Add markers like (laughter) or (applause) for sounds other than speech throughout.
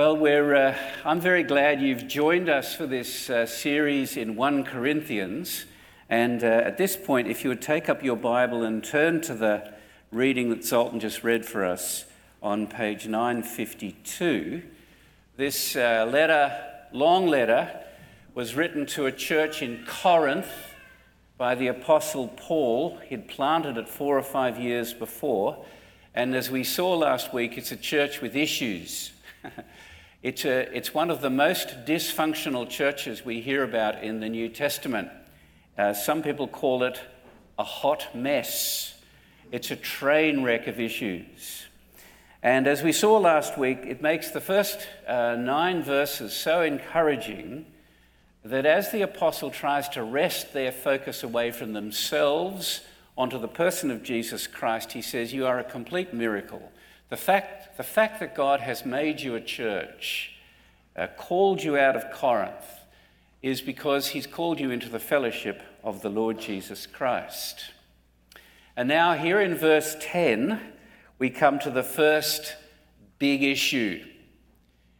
Well, uh, I'm very glad you've joined us for this uh, series in 1 Corinthians. And uh, at this point, if you would take up your Bible and turn to the reading that Zoltan just read for us on page 952, this uh, letter, long letter, was written to a church in Corinth by the Apostle Paul. He'd planted it four or five years before. And as we saw last week, it's a church with issues. (laughs) It's, a, it's one of the most dysfunctional churches we hear about in the New Testament. Uh, some people call it a hot mess. It's a train wreck of issues. And as we saw last week, it makes the first uh, nine verses so encouraging that as the apostle tries to wrest their focus away from themselves onto the person of Jesus Christ, he says, You are a complete miracle. The fact, the fact that God has made you a church, uh, called you out of Corinth, is because he's called you into the fellowship of the Lord Jesus Christ. And now, here in verse 10, we come to the first big issue.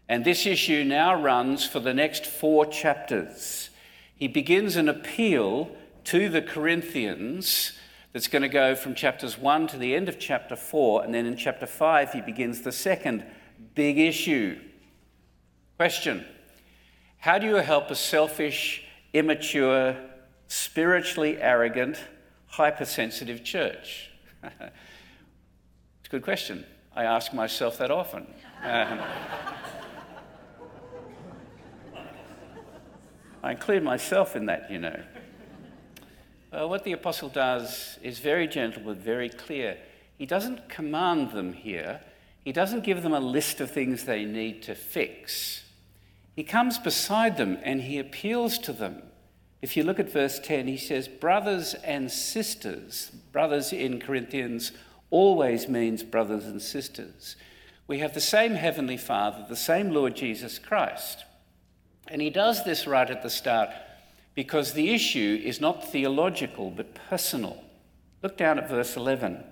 And this issue now runs for the next four chapters. He begins an appeal to the Corinthians that's going to go from chapters 1 to the end of chapter 4, and then in chapter 5, he begins the second big issue. Question How do you help a selfish, immature, spiritually arrogant, hypersensitive church? (laughs) it's a good question. I ask myself that often. Um, (laughs) I include myself in that, you know. Uh, what the apostle does is very gentle but very clear. He doesn't command them here, he doesn't give them a list of things they need to fix. He comes beside them and he appeals to them. If you look at verse 10, he says, Brothers and sisters. Brothers in Corinthians always means brothers and sisters. We have the same Heavenly Father, the same Lord Jesus Christ. And he does this right at the start because the issue is not theological but personal. Look down at verse 11.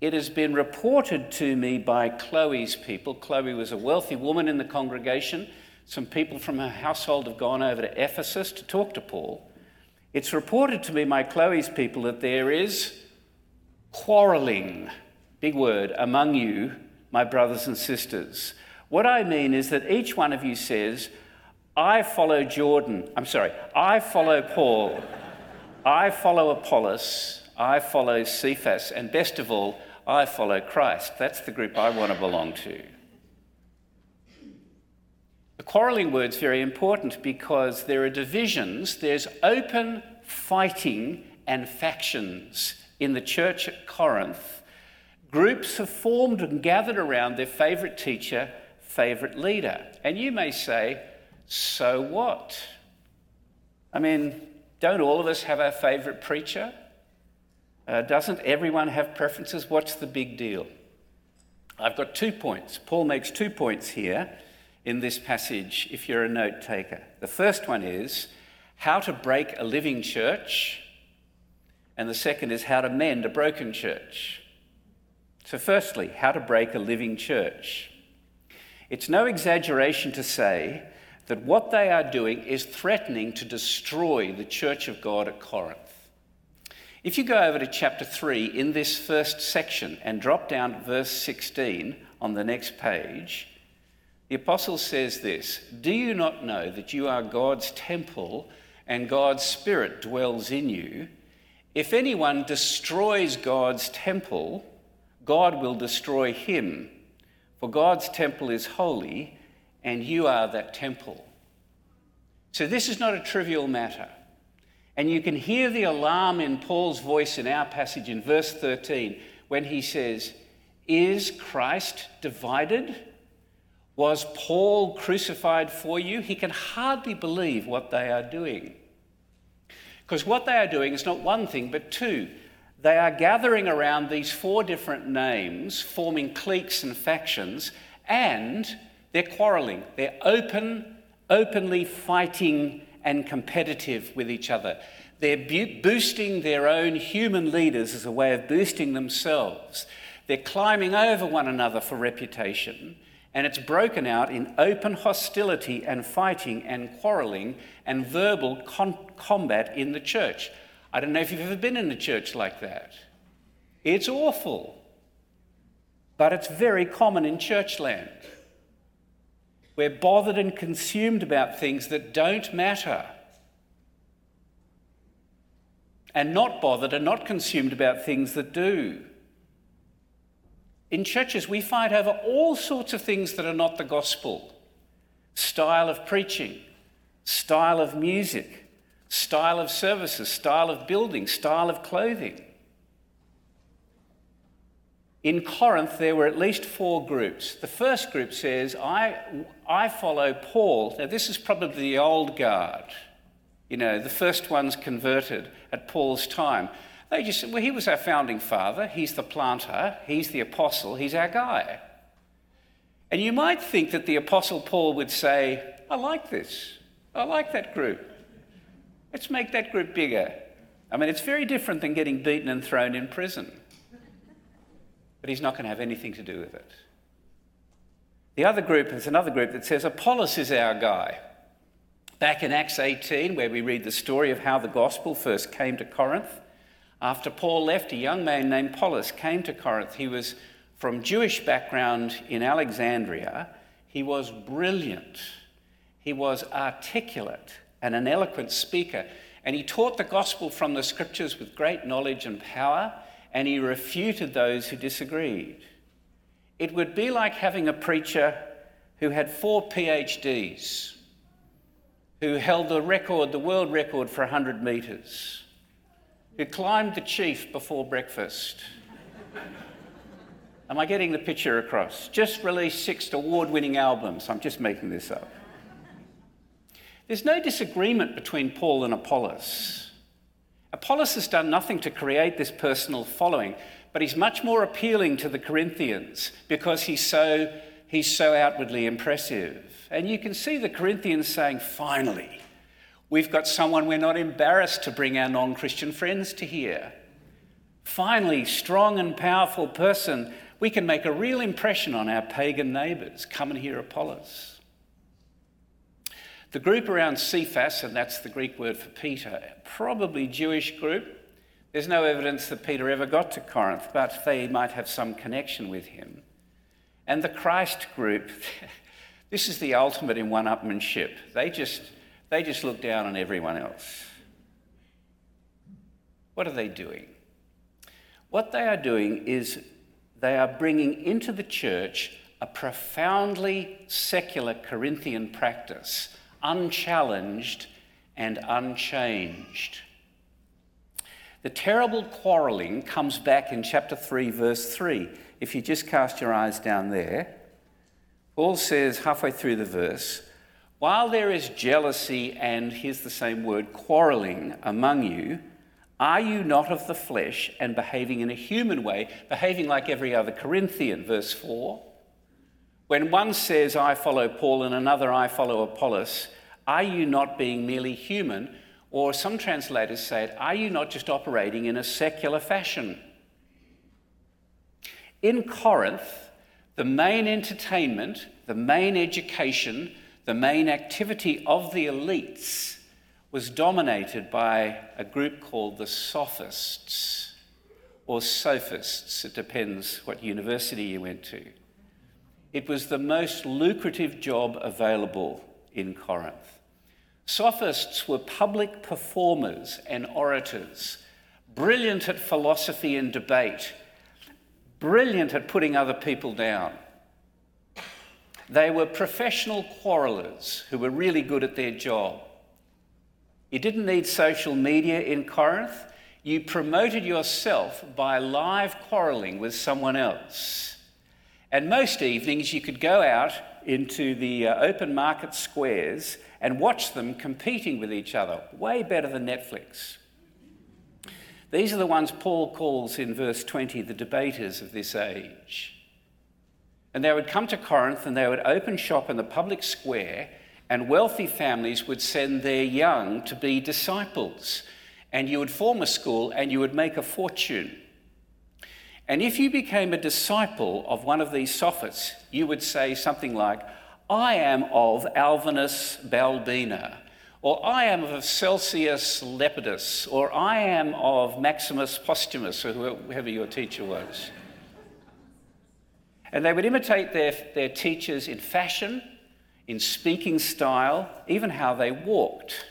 It has been reported to me by Chloe's people. Chloe was a wealthy woman in the congregation. Some people from her household have gone over to Ephesus to talk to Paul. It's reported to me by Chloe's people that there is quarreling, big word, among you, my brothers and sisters. What I mean is that each one of you says, I follow Jordan. I'm sorry, I follow Paul. I follow Apollos. I follow Cephas. And best of all, I follow Christ. That's the group I want to belong to. The quarreling word's very important because there are divisions, there's open fighting and factions in the church at Corinth. Groups have formed and gathered around their favourite teacher, favourite leader. And you may say, so what? I mean, don't all of us have our favourite preacher? Uh, doesn't everyone have preferences? What's the big deal? I've got two points. Paul makes two points here in this passage if you're a note taker. The first one is how to break a living church, and the second is how to mend a broken church. So, firstly, how to break a living church. It's no exaggeration to say that what they are doing is threatening to destroy the church of God at Corinth. If you go over to chapter 3 in this first section and drop down to verse 16 on the next page, the apostle says this Do you not know that you are God's temple and God's Spirit dwells in you? If anyone destroys God's temple, God will destroy him. For God's temple is holy and you are that temple. So, this is not a trivial matter. And you can hear the alarm in Paul's voice in our passage in verse 13 when he says, Is Christ divided? Was Paul crucified for you? He can hardly believe what they are doing. Because what they are doing is not one thing, but two. They are gathering around these four different names, forming cliques and factions, and they're quarreling. They're open, openly fighting and competitive with each other. They're bu- boosting their own human leaders as a way of boosting themselves. They're climbing over one another for reputation. And it's broken out in open hostility and fighting and quarreling and verbal con- combat in the church. I don't know if you've ever been in a church like that. It's awful. But it's very common in churchland. We're bothered and consumed about things that don't matter. And not bothered and not consumed about things that do. In churches, we fight over all sorts of things that are not the gospel style of preaching, style of music, style of services, style of building, style of clothing. In Corinth, there were at least four groups. The first group says, I, I follow Paul. Now, this is probably the old guard, you know, the first ones converted at Paul's time. They just said, well, he was our founding father, he's the planter, he's the apostle, he's our guy. And you might think that the apostle Paul would say, I like this, I like that group. Let's make that group bigger. I mean, it's very different than getting beaten and thrown in prison but he's not going to have anything to do with it. The other group is another group that says Apollos is our guy. Back in Acts 18, where we read the story of how the gospel first came to Corinth, after Paul left, a young man named Apollos came to Corinth. He was from Jewish background in Alexandria. He was brilliant. He was articulate and an eloquent speaker. And he taught the gospel from the scriptures with great knowledge and power and he refuted those who disagreed. It would be like having a preacher who had four PhDs, who held the record, the world record for 100 metres, who climbed the chief before breakfast. Am I getting the picture across? Just released six award winning albums. I'm just making this up. There's no disagreement between Paul and Apollos. Apollos has done nothing to create this personal following, but he's much more appealing to the Corinthians because he's so, he's so outwardly impressive. And you can see the Corinthians saying, finally, we've got someone we're not embarrassed to bring our non Christian friends to hear. Finally, strong and powerful person, we can make a real impression on our pagan neighbours. Come and hear Apollos. The group around Cephas, and that's the Greek word for Peter, probably Jewish group. There's no evidence that Peter ever got to Corinth, but they might have some connection with him. And the Christ group, (laughs) this is the ultimate in one upmanship. They just, they just look down on everyone else. What are they doing? What they are doing is they are bringing into the church a profoundly secular Corinthian practice unchallenged and unchanged. The terrible quarreling comes back in chapter 3, verse 3. If you just cast your eyes down there, Paul says halfway through the verse, while there is jealousy and, here's the same word, quarreling among you, are you not of the flesh and behaving in a human way, behaving like every other Corinthian? Verse 4. When one says, I follow Paul, and another, I follow Apollos, are you not being merely human? Or some translators say it, are you not just operating in a secular fashion? In Corinth, the main entertainment, the main education, the main activity of the elites was dominated by a group called the Sophists or Sophists. It depends what university you went to. It was the most lucrative job available in Corinth. Sophists were public performers and orators, brilliant at philosophy and debate, brilliant at putting other people down. They were professional quarrelers who were really good at their job. You didn't need social media in Corinth. You promoted yourself by live quarreling with someone else. And most evenings you could go out into the uh, open market squares and watch them competing with each other, way better than Netflix. These are the ones Paul calls in verse 20 the debaters of this age. And they would come to Corinth and they would open shop in the public square, and wealthy families would send their young to be disciples. And you would form a school and you would make a fortune. And if you became a disciple of one of these sophists, you would say something like, I am of Alvinus Balbina, or I am of Celsius Lepidus, or I am of Maximus Posthumus, or whoever your teacher was. And they would imitate their, their teachers in fashion, in speaking style, even how they walked.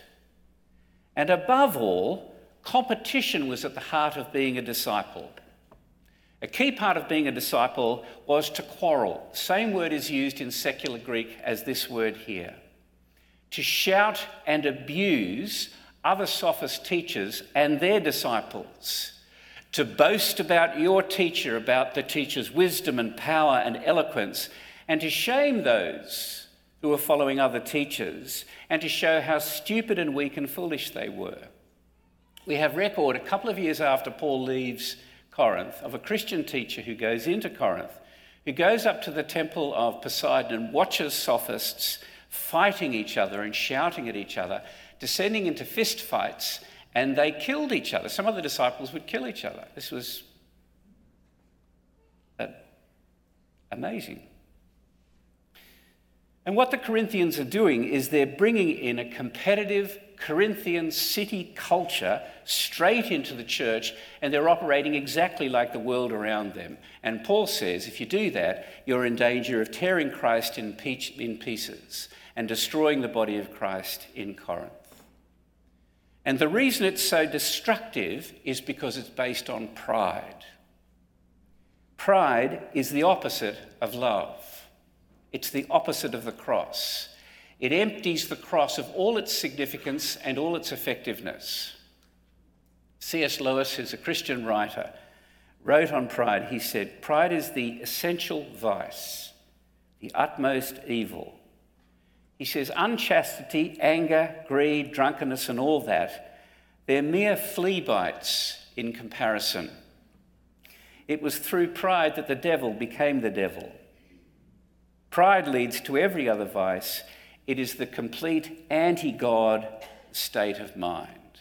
And above all, competition was at the heart of being a disciple. A key part of being a disciple was to quarrel. Same word is used in secular Greek as this word here. To shout and abuse other sophist teachers and their disciples. To boast about your teacher, about the teacher's wisdom and power and eloquence, and to shame those who are following other teachers, and to show how stupid and weak and foolish they were. We have record a couple of years after Paul leaves Corinth of a Christian teacher who goes into Corinth, who goes up to the temple of Poseidon and watches sophists fighting each other and shouting at each other, descending into fist fights, and they killed each other. Some of the disciples would kill each other. This was uh, amazing. And what the Corinthians are doing is they're bringing in a competitive Corinthian city culture straight into the church, and they're operating exactly like the world around them. And Paul says if you do that, you're in danger of tearing Christ in, pieces and destroying the body of Christ in Corinth. And the reason it's so destructive is because it's based on pride. Pride is the opposite of love. It's the opposite of the cross. It empties the cross of all its significance and all its effectiveness. C.S. Lewis, who's a Christian writer, wrote on pride, he said, Pride is the essential vice, the utmost evil. He says, unchastity, anger, greed, drunkenness, and all that, they're mere flea bites in comparison. It was through pride that the devil became the devil. Pride leads to every other vice. It is the complete anti God state of mind.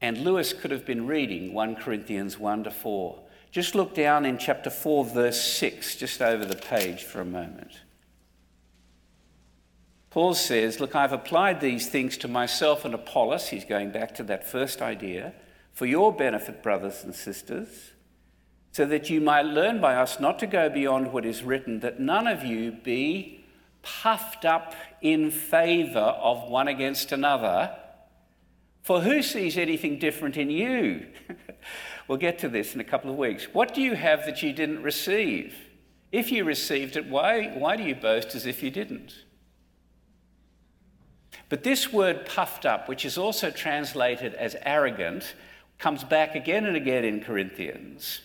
And Lewis could have been reading 1 Corinthians 1 to 4. Just look down in chapter 4, verse 6, just over the page for a moment. Paul says, Look, I've applied these things to myself and Apollos. He's going back to that first idea. For your benefit, brothers and sisters so that you might learn by us not to go beyond what is written, that none of you be puffed up in favour of one against another. For who sees anything different in you? (laughs) we'll get to this in a couple of weeks. What do you have that you didn't receive? If you received it, why, why do you boast as if you didn't? But this word puffed up, which is also translated as arrogant, comes back again and again in Corinthians.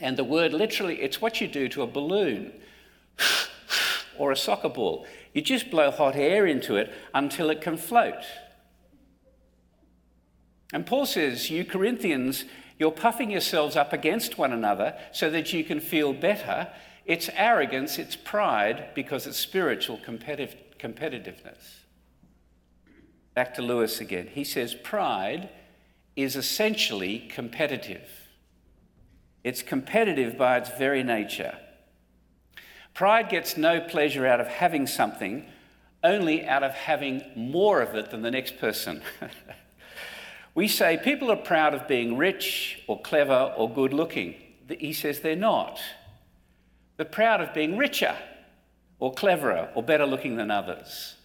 And the word literally, it's what you do to a balloon (laughs) or a soccer ball. You just blow hot air into it until it can float. And Paul says, You Corinthians, you're puffing yourselves up against one another so that you can feel better. It's arrogance, it's pride, because it's spiritual competitive, competitiveness. Back to Lewis again. He says, Pride is essentially competitive. It's competitive by its very nature. Pride gets no pleasure out of having something, only out of having more of it than the next person. (laughs) we say people are proud of being rich or clever or good looking. He says they're not. They're proud of being richer or cleverer or better looking than others.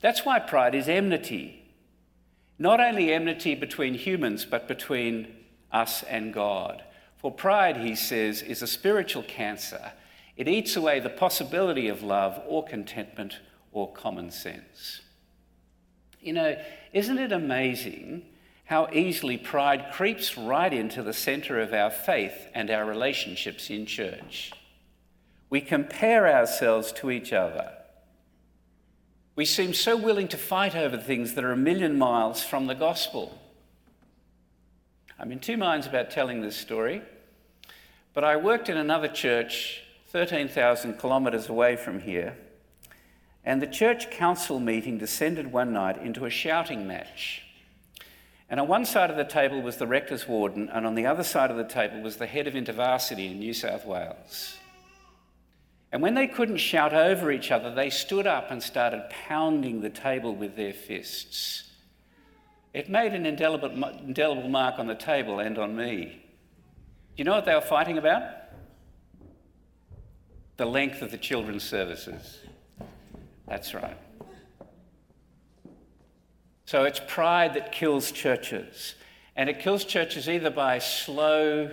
That's why pride is enmity. Not only enmity between humans, but between us and God. For pride, he says, is a spiritual cancer. It eats away the possibility of love or contentment or common sense. You know, isn't it amazing how easily pride creeps right into the center of our faith and our relationships in church? We compare ourselves to each other. We seem so willing to fight over things that are a million miles from the gospel. I'm in two minds about telling this story. But I worked in another church 13,000 kilometres away from here, and the church council meeting descended one night into a shouting match. And on one side of the table was the rector's warden, and on the other side of the table was the head of InterVarsity in New South Wales. And when they couldn't shout over each other, they stood up and started pounding the table with their fists. It made an indelible, indelible mark on the table and on me. Do you know what they were fighting about? The length of the children's services. That's right. So it's pride that kills churches. And it kills churches either by slow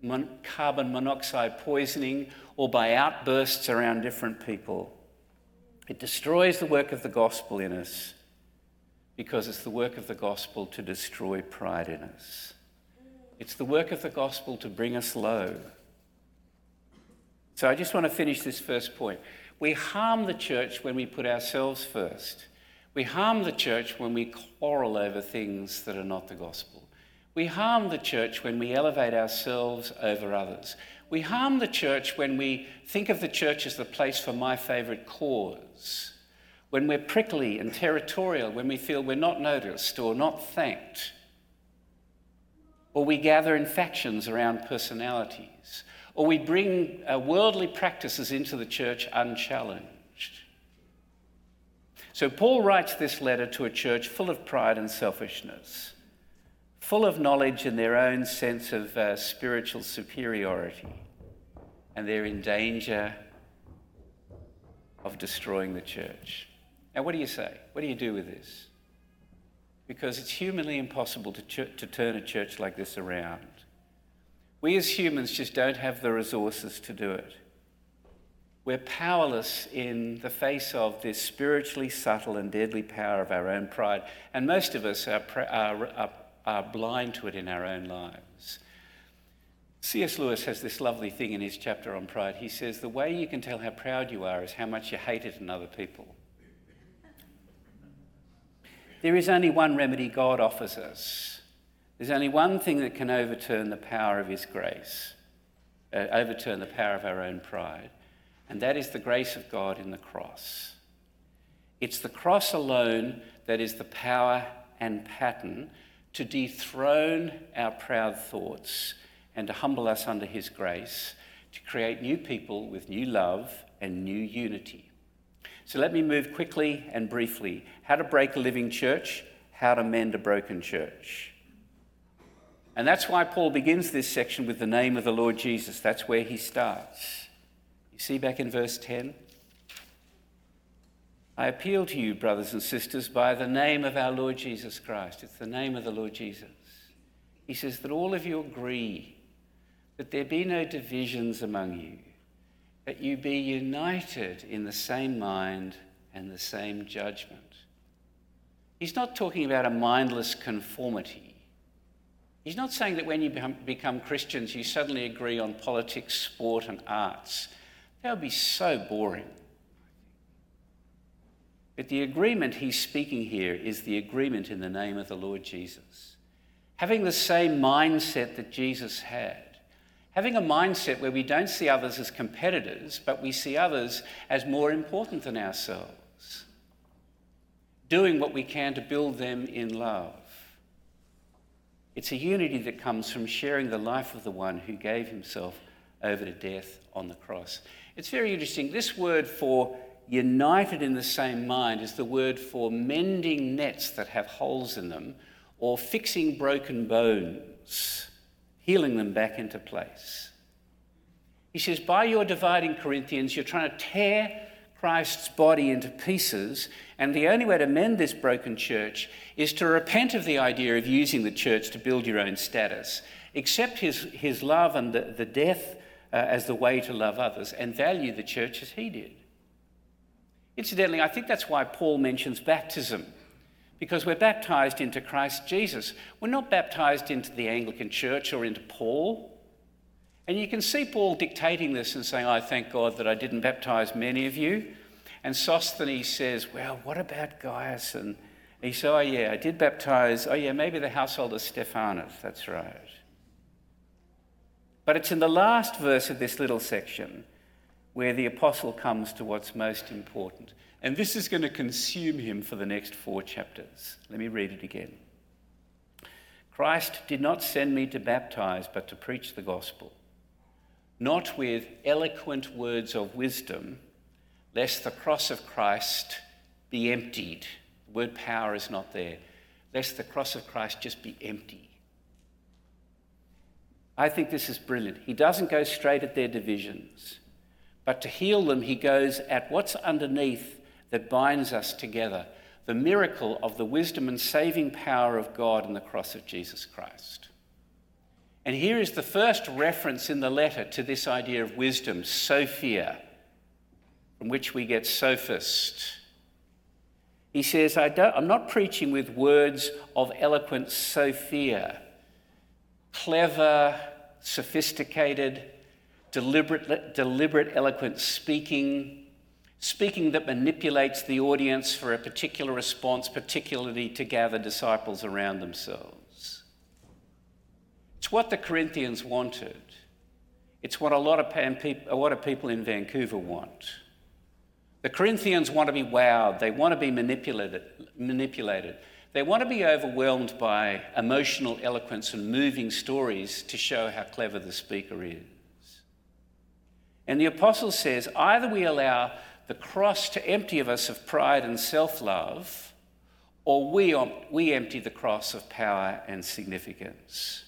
mon- carbon monoxide poisoning or by outbursts around different people. It destroys the work of the gospel in us because it's the work of the gospel to destroy pride in us. It's the work of the gospel to bring us low. So I just want to finish this first point. We harm the church when we put ourselves first. We harm the church when we quarrel over things that are not the gospel. We harm the church when we elevate ourselves over others. We harm the church when we think of the church as the place for my favourite cause, when we're prickly and territorial, when we feel we're not noticed or not thanked, or we gather in factions around personalities, or we bring uh, worldly practices into the church unchallenged. So, Paul writes this letter to a church full of pride and selfishness full of knowledge and their own sense of uh, spiritual superiority, and they're in danger of destroying the church. Now, what do you say? What do you do with this? Because it's humanly impossible to, ch- to turn a church like this around. We as humans just don't have the resources to do it. We're powerless in the face of this spiritually subtle and deadly power of our own pride. And most of us are, are, are are blind to it in our own lives. C.S. Lewis has this lovely thing in his chapter on pride. He says, The way you can tell how proud you are is how much you hate it in other people. There is only one remedy God offers us. There's only one thing that can overturn the power of His grace, uh, overturn the power of our own pride, and that is the grace of God in the cross. It's the cross alone that is the power and pattern to dethrone our proud thoughts and to humble us under his grace, to create new people with new love and new unity. So let me move quickly and briefly. How to break a living church, how to mend a broken church. And that's why Paul begins this section with the name of the Lord Jesus. That's where he starts. You see back in verse 10? I appeal to you, brothers and sisters, by the name of our Lord Jesus Christ. It's the name of the Lord Jesus. He says that all of you agree, that there be no divisions among you, that you be united in the same mind and the same judgment. He's not talking about a mindless conformity. He's not saying that when you become Christians, you suddenly agree on politics, sport, and arts. That would be so boring. But the agreement he's speaking here is the agreement in the name of the Lord Jesus. Having the same mindset that Jesus had. Having a mindset where we don't see others as competitors, but we see others as more important than ourselves. Doing what we can to build them in love. It's a unity that comes from sharing the life of the one who gave himself over to death on the cross. It's very interesting. This word for united in the same mind is the word for mending nets that have holes in them or fixing broken bones, healing them back into place. He says, by your dividing Corinthians, you're trying to tear Christ's body into pieces, and the only way to mend this broken church is to repent of the idea of using the church to build your own status. Accept his, his love and the, the death uh, as the way to love others, and value the church as he did. Incidentally, I think that's why Paul mentions baptism, because we're baptized into Christ Jesus. We're not baptized into the Anglican Church or into Paul. And you can see Paul dictating this and saying, I thank God that I didn't baptize many of you. And Sosthenes says, Well, what about Gaius? And he says, Oh, yeah, I did baptize. Oh, yeah, maybe the household of Stephanas. That's right. But it's in the last verse of this little section where the apostle comes to what's most important. And this is going to consume him for the next four chapters. Let me read it again. Christ did not send me to baptize, but to preach the gospel, not with eloquent words of wisdom, lest the cross of Christ be emptied. The word power is not there. Lest the cross of Christ just be empty. I think this is brilliant. He doesn't go straight at their divisions, but to heal them, he goes at what's underneath that binds us together the miracle of the wisdom and saving power of God in the cross of Jesus Christ. And here is the first reference in the letter to this idea of wisdom, Sophia, from which we get sophist. He says, I am not preaching with words of eloquent Sophia, clever, sophisticated, deliberate, deliberate eloquent speaking speaking that manipulates the audience for a particular response, particularly to gather disciples around themselves. It's what the Corinthians wanted. It's what a lot of, a lot of people in Vancouver want. The Corinthians want to be wowed, they want to be manipulated, manipulated. They want to be overwhelmed by emotional eloquence and moving stories to show how clever the speaker is. And the apostle says either we allow the cross to empty of us of pride and self love, or we, um, we empty the cross of power and significance.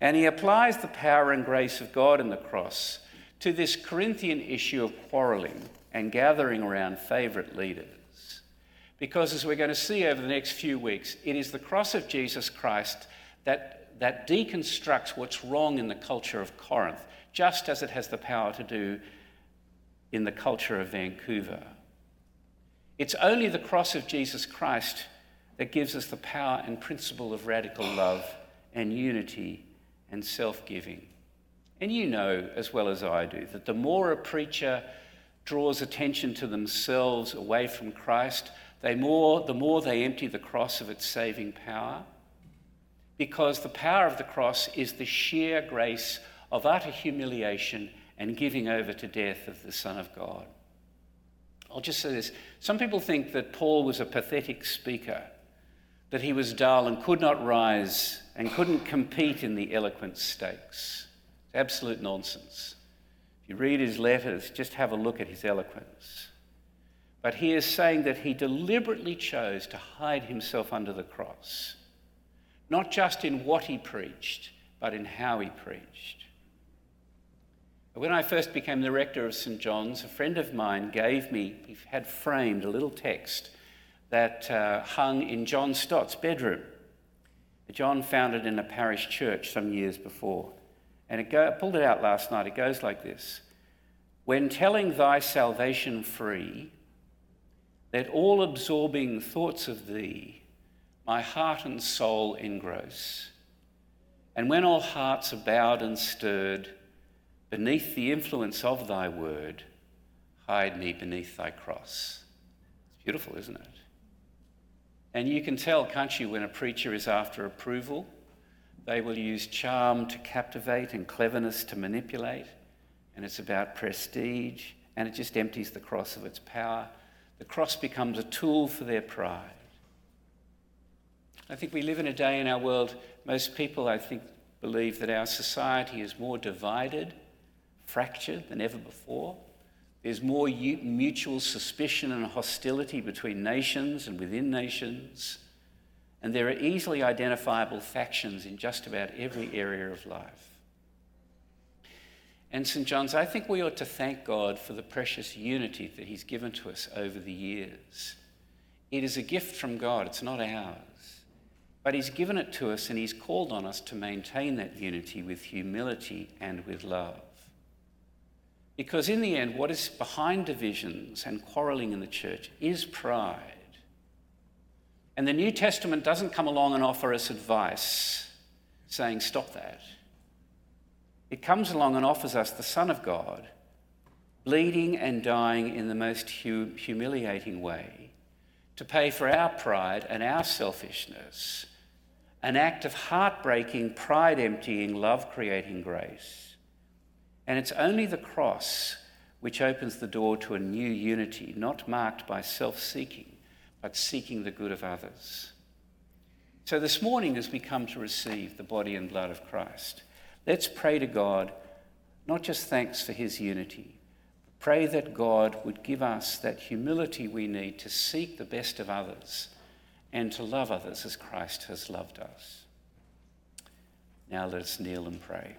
And he applies the power and grace of God in the cross to this Corinthian issue of quarreling and gathering around favourite leaders. Because as we're going to see over the next few weeks, it is the cross of Jesus Christ that, that deconstructs what's wrong in the culture of Corinth, just as it has the power to do in the culture of Vancouver. It's only the cross of Jesus Christ that gives us the power and principle of radical love and unity and self giving. And you know as well as I do that the more a preacher draws attention to themselves away from Christ, they more, the more they empty the cross of its saving power. Because the power of the cross is the sheer grace of utter humiliation and giving over to death of the Son of God. I'll just say this. Some people think that Paul was a pathetic speaker, that he was dull and could not rise and couldn't compete in the eloquent stakes. It's absolute nonsense. If you read his letters, just have a look at his eloquence. But he is saying that he deliberately chose to hide himself under the cross, not just in what he preached, but in how he preached. When I first became the rector of St. John's, a friend of mine gave me, he had framed a little text that uh, hung in John Stott's bedroom. John found it in a parish church some years before. And it go, I pulled it out last night. It goes like this When telling thy salvation free, let all absorbing thoughts of thee my heart and soul engross. And when all hearts are bowed and stirred, Beneath the influence of thy word, hide me beneath thy cross. It's beautiful, isn't it? And you can tell, can't you, when a preacher is after approval? They will use charm to captivate and cleverness to manipulate, and it's about prestige, and it just empties the cross of its power. The cross becomes a tool for their pride. I think we live in a day in our world, most people, I think, believe that our society is more divided fractured than ever before. There's more mutual suspicion and hostility between nations and within nations. And there are easily identifiable factions in just about every area of life. And St. John's, I think we ought to thank God for the precious unity that He's given to us over the years. It is a gift from God, it's not ours. But He's given it to us and He's called on us to maintain that unity with humility and with love. Because in the end, what is behind divisions and quarreling in the church is pride. And the New Testament doesn't come along and offer us advice saying, stop that. It comes along and offers us the Son of God, bleeding and dying in the most humiliating way to pay for our pride and our selfishness, an act of heartbreaking, pride emptying, love creating grace. And it's only the cross which opens the door to a new unity, not marked by self seeking, but seeking the good of others. So this morning, as we come to receive the body and blood of Christ, let's pray to God, not just thanks for his unity, but pray that God would give us that humility we need to seek the best of others and to love others as Christ has loved us. Now let us kneel and pray.